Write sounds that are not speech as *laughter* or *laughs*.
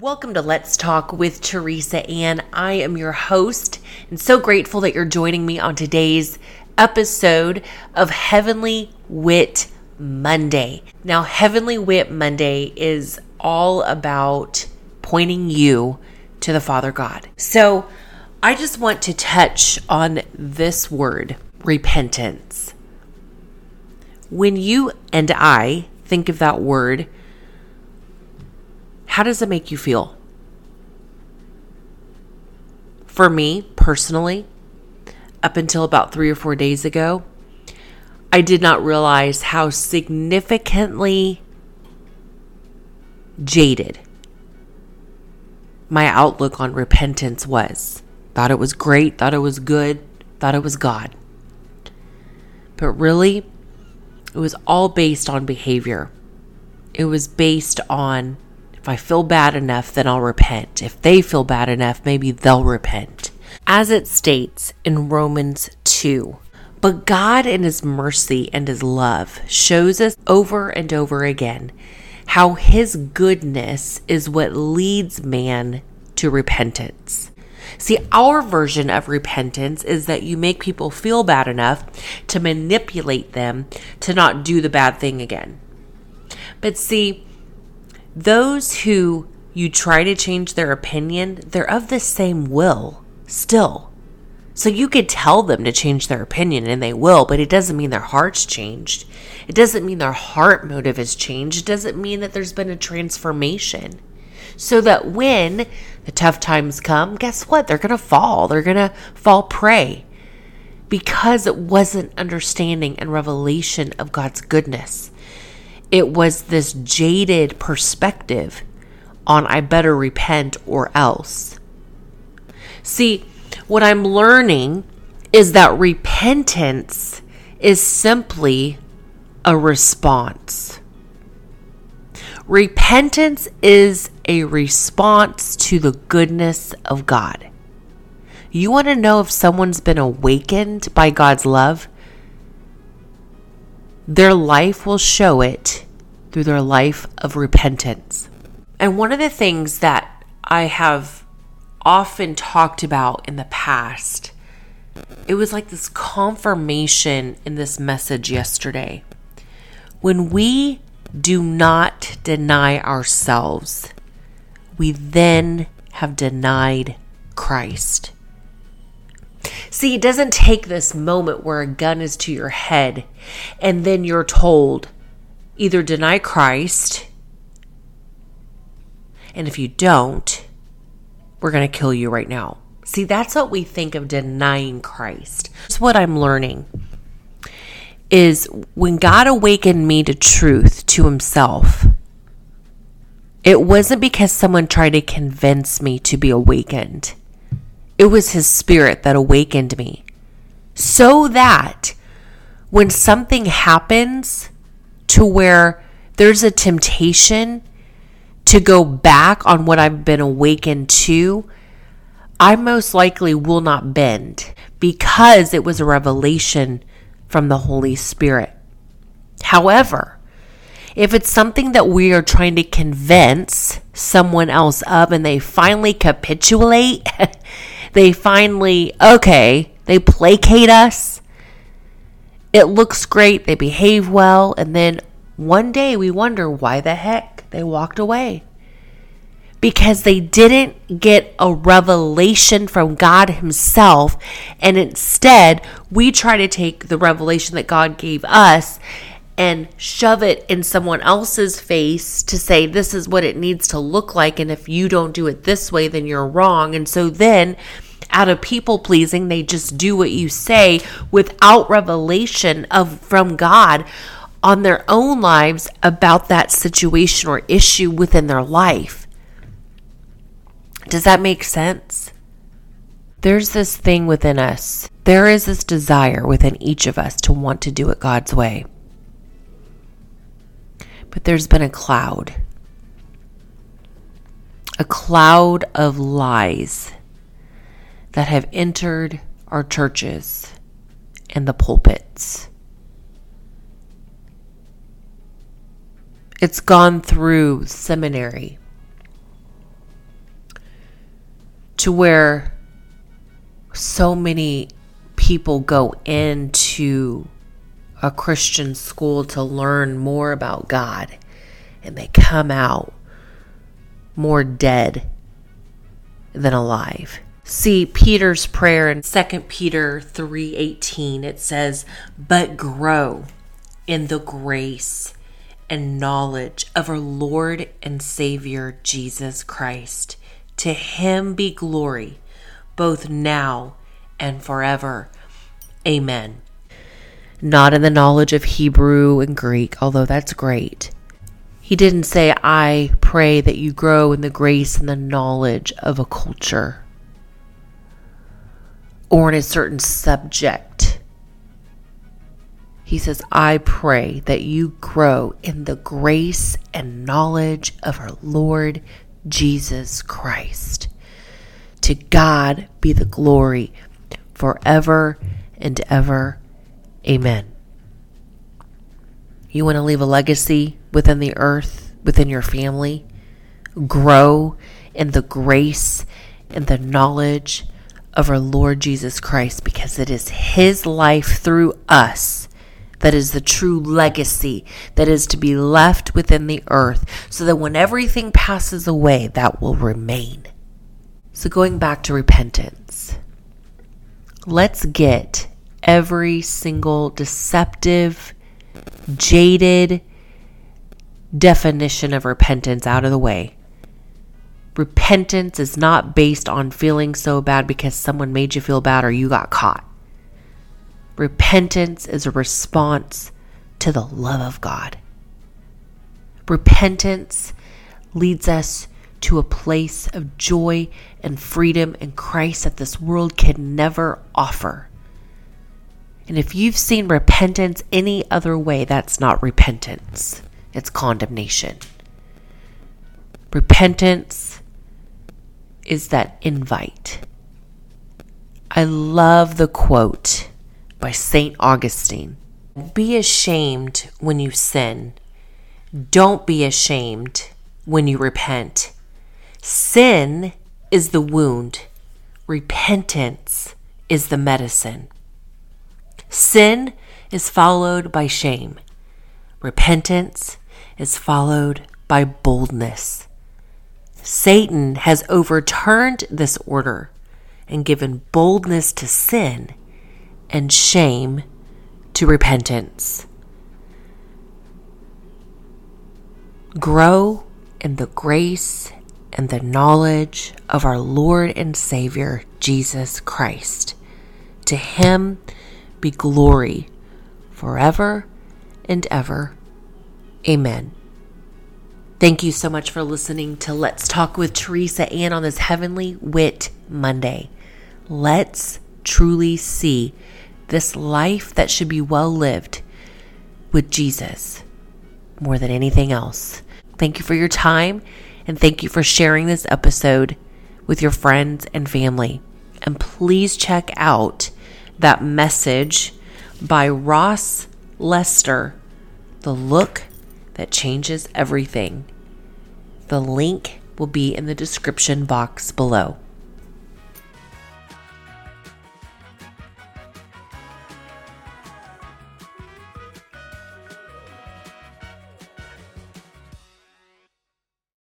Welcome to Let's Talk with Teresa Ann. I am your host and so grateful that you're joining me on today's episode of Heavenly Wit Monday. Now, Heavenly Wit Monday is all about pointing you to the Father God. So, I just want to touch on this word, repentance. When you and I think of that word, how does it make you feel? For me personally, up until about three or four days ago, I did not realize how significantly jaded my outlook on repentance was. Thought it was great, thought it was good, thought it was God. But really, it was all based on behavior. It was based on if I feel bad enough, then I'll repent. If they feel bad enough, maybe they'll repent. As it states in Romans 2, but God, in His mercy and His love, shows us over and over again how His goodness is what leads man to repentance. See, our version of repentance is that you make people feel bad enough to manipulate them to not do the bad thing again. But see, those who you try to change their opinion, they're of the same will still. So you could tell them to change their opinion and they will, but it doesn't mean their heart's changed. It doesn't mean their heart motive has changed. It doesn't mean that there's been a transformation. So that when the tough times come, guess what? They're going to fall. They're going to fall prey because it wasn't understanding and revelation of God's goodness. It was this jaded perspective on I better repent or else. See, what I'm learning is that repentance is simply a response. Repentance is a response to the goodness of God. You want to know if someone's been awakened by God's love? Their life will show it through their life of repentance. And one of the things that I have often talked about in the past, it was like this confirmation in this message yesterday. When we do not deny ourselves, we then have denied Christ. See, it doesn't take this moment where a gun is to your head and then you're told either deny Christ, and if you don't, we're going to kill you right now. See, that's what we think of denying Christ. That's what I'm learning is when God awakened me to truth, to Himself, it wasn't because someone tried to convince me to be awakened. It was His Spirit that awakened me. So that when something happens to where there's a temptation to go back on what I've been awakened to, I most likely will not bend because it was a revelation from the Holy Spirit. However, if it's something that we are trying to convince someone else of and they finally capitulate, *laughs* they finally, okay, they placate us, it looks great, they behave well, and then one day we wonder why the heck they walked away. Because they didn't get a revelation from God Himself, and instead we try to take the revelation that God gave us and shove it in someone else's face to say this is what it needs to look like and if you don't do it this way then you're wrong and so then out of people pleasing. They just do what you say without revelation of from God on their own lives about that situation or issue within their life. Does that make sense? There's this thing within us. There is this desire within each of us to want to do it God's way. But there's been a cloud. A cloud of lies that have entered our churches and the pulpits. It's gone through seminary. to where so many people go into a Christian school to learn more about God and they come out more dead than alive. See Peter's prayer in 2 Peter 3:18 it says, "But grow in the grace and knowledge of our Lord and Savior Jesus Christ. To him be glory both now and forever." Amen. Not in the knowledge of Hebrew and Greek, although that's great. He didn't say, I pray that you grow in the grace and the knowledge of a culture or in a certain subject. He says, I pray that you grow in the grace and knowledge of our Lord Jesus Christ. To God be the glory forever and ever. Amen. You want to leave a legacy within the earth, within your family? Grow in the grace and the knowledge of our Lord Jesus Christ because it is His life through us that is the true legacy that is to be left within the earth so that when everything passes away, that will remain. So, going back to repentance, let's get every single deceptive, jaded definition of repentance out of the way Repentance is not based on feeling so bad because someone made you feel bad or you got caught. Repentance is a response to the love of God. Repentance leads us to a place of joy and freedom in Christ that this world can never offer. And if you've seen repentance any other way, that's not repentance, it's condemnation. Repentance is that invite. I love the quote by St. Augustine Be ashamed when you sin. Don't be ashamed when you repent. Sin is the wound, repentance is the medicine. Sin is followed by shame, repentance is followed by boldness. Satan has overturned this order and given boldness to sin and shame to repentance. Grow in the grace and the knowledge of our Lord and Savior, Jesus Christ. To him be glory forever and ever. Amen. Thank you so much for listening to Let's Talk with Teresa Ann on this Heavenly Wit Monday. Let's truly see this life that should be well lived with Jesus more than anything else. Thank you for your time and thank you for sharing this episode with your friends and family. And please check out that message by Ross Lester, The Look That Changes Everything. The link will be in the description box below.